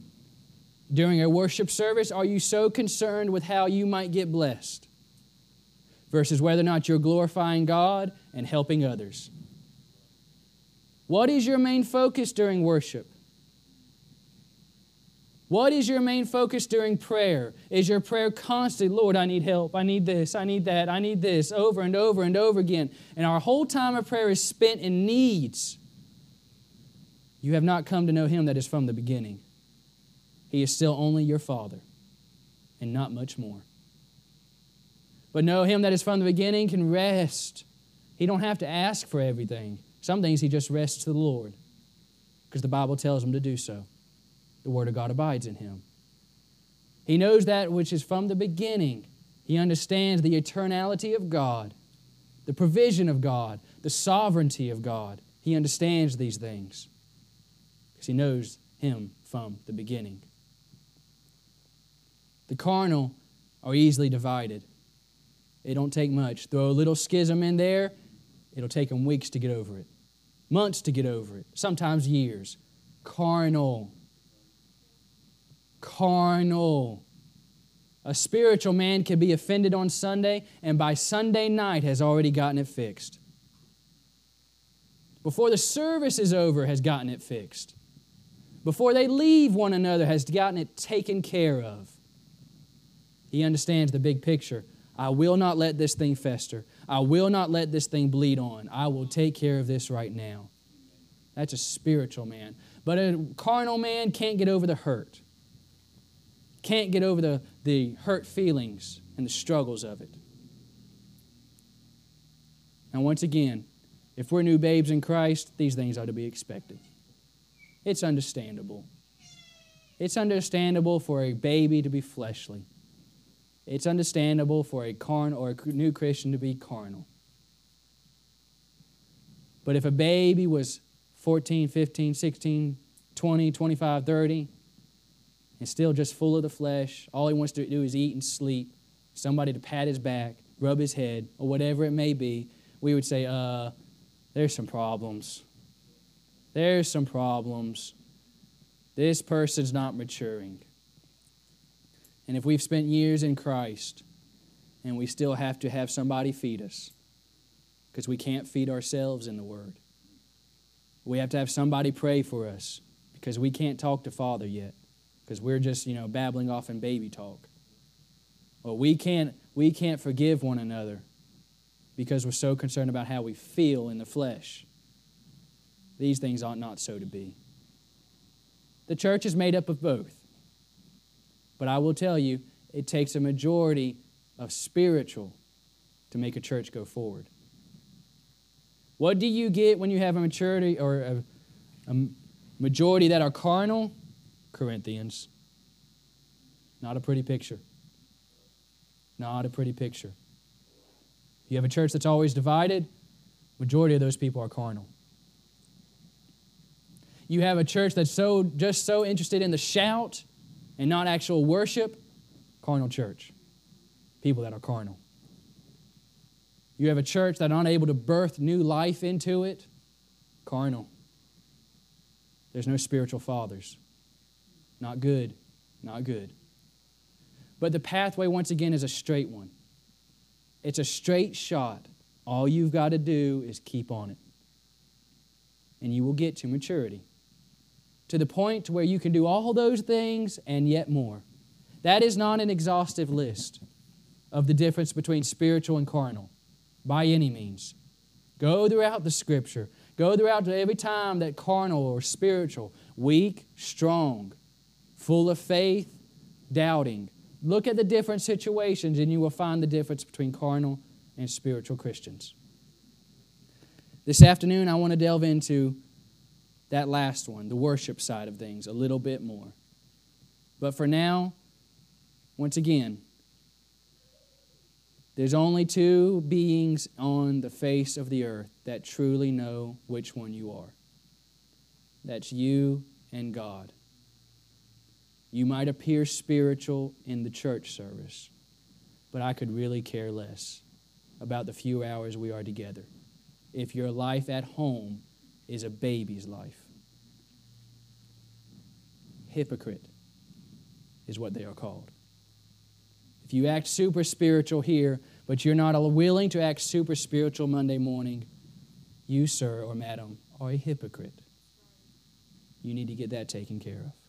During a worship service, are you so concerned with how you might get blessed versus whether or not you're glorifying God and helping others? What is your main focus during worship? What is your main focus during prayer? Is your prayer constantly, Lord, I need help, I need this, I need that, I need this, over and over and over again? And our whole time of prayer is spent in needs. You have not come to know Him that is from the beginning. He is still only your Father and not much more. But know Him that is from the beginning can rest. He don't have to ask for everything. Some things He just rests to the Lord because the Bible tells Him to do so the Word of God abides in him. He knows that which is from the beginning. He understands the eternality of God, the provision of God, the sovereignty of God. He understands these things because he knows Him from the beginning. The carnal are easily divided. It don't take much. Throw a little schism in there, it'll take them weeks to get over it, months to get over it, sometimes years. Carnal carnal. A spiritual man can be offended on Sunday and by Sunday night has already gotten it fixed. Before the service is over, has gotten it fixed. Before they leave one another, has gotten it taken care of. He understands the big picture. I will not let this thing fester. I will not let this thing bleed on. I will take care of this right now. That's a spiritual man. But a carnal man can't get over the hurt can't get over the, the hurt feelings and the struggles of it. Now, once again, if we're new babes in Christ, these things are to be expected. It's understandable. It's understandable for a baby to be fleshly. It's understandable for a carnal or a new Christian to be carnal. But if a baby was 14, 15, 16, 20, 25, 30, and still just full of the flesh. All he wants to do is eat and sleep, somebody to pat his back, rub his head, or whatever it may be, we would say, uh, there's some problems. There's some problems. This person's not maturing. And if we've spent years in Christ and we still have to have somebody feed us because we can't feed ourselves in the Word, we have to have somebody pray for us because we can't talk to Father yet because we're just, you know, babbling off in baby talk. Well, we can't, we can't forgive one another because we're so concerned about how we feel in the flesh. These things ought not so to be. The church is made up of both. But I will tell you, it takes a majority of spiritual to make a church go forward. What do you get when you have a maturity or a, a majority that are carnal? Corinthians. Not a pretty picture. Not a pretty picture. You have a church that's always divided, majority of those people are carnal. You have a church that's so just so interested in the shout and not actual worship, carnal church. People that are carnal. You have a church that are unable to birth new life into it, carnal. There's no spiritual fathers. Not good. Not good. But the pathway, once again, is a straight one. It's a straight shot. All you've got to do is keep on it. And you will get to maturity. To the point where you can do all those things and yet more. That is not an exhaustive list of the difference between spiritual and carnal by any means. Go throughout the scripture. Go throughout every time that carnal or spiritual, weak, strong, full of faith, doubting. Look at the different situations and you will find the difference between carnal and spiritual Christians. This afternoon, I want to delve into that last one, the worship side of things, a little bit more. But for now, once again, there's only two beings on the face of the earth that truly know which one you are. That's you and God. You might appear spiritual in the church service, but I could really care less about the few hours we are together if your life at home is a baby's life. Hypocrite is what they are called. If you act super spiritual here, but you're not willing to act super spiritual Monday morning, you, sir or madam, are a hypocrite. You need to get that taken care of.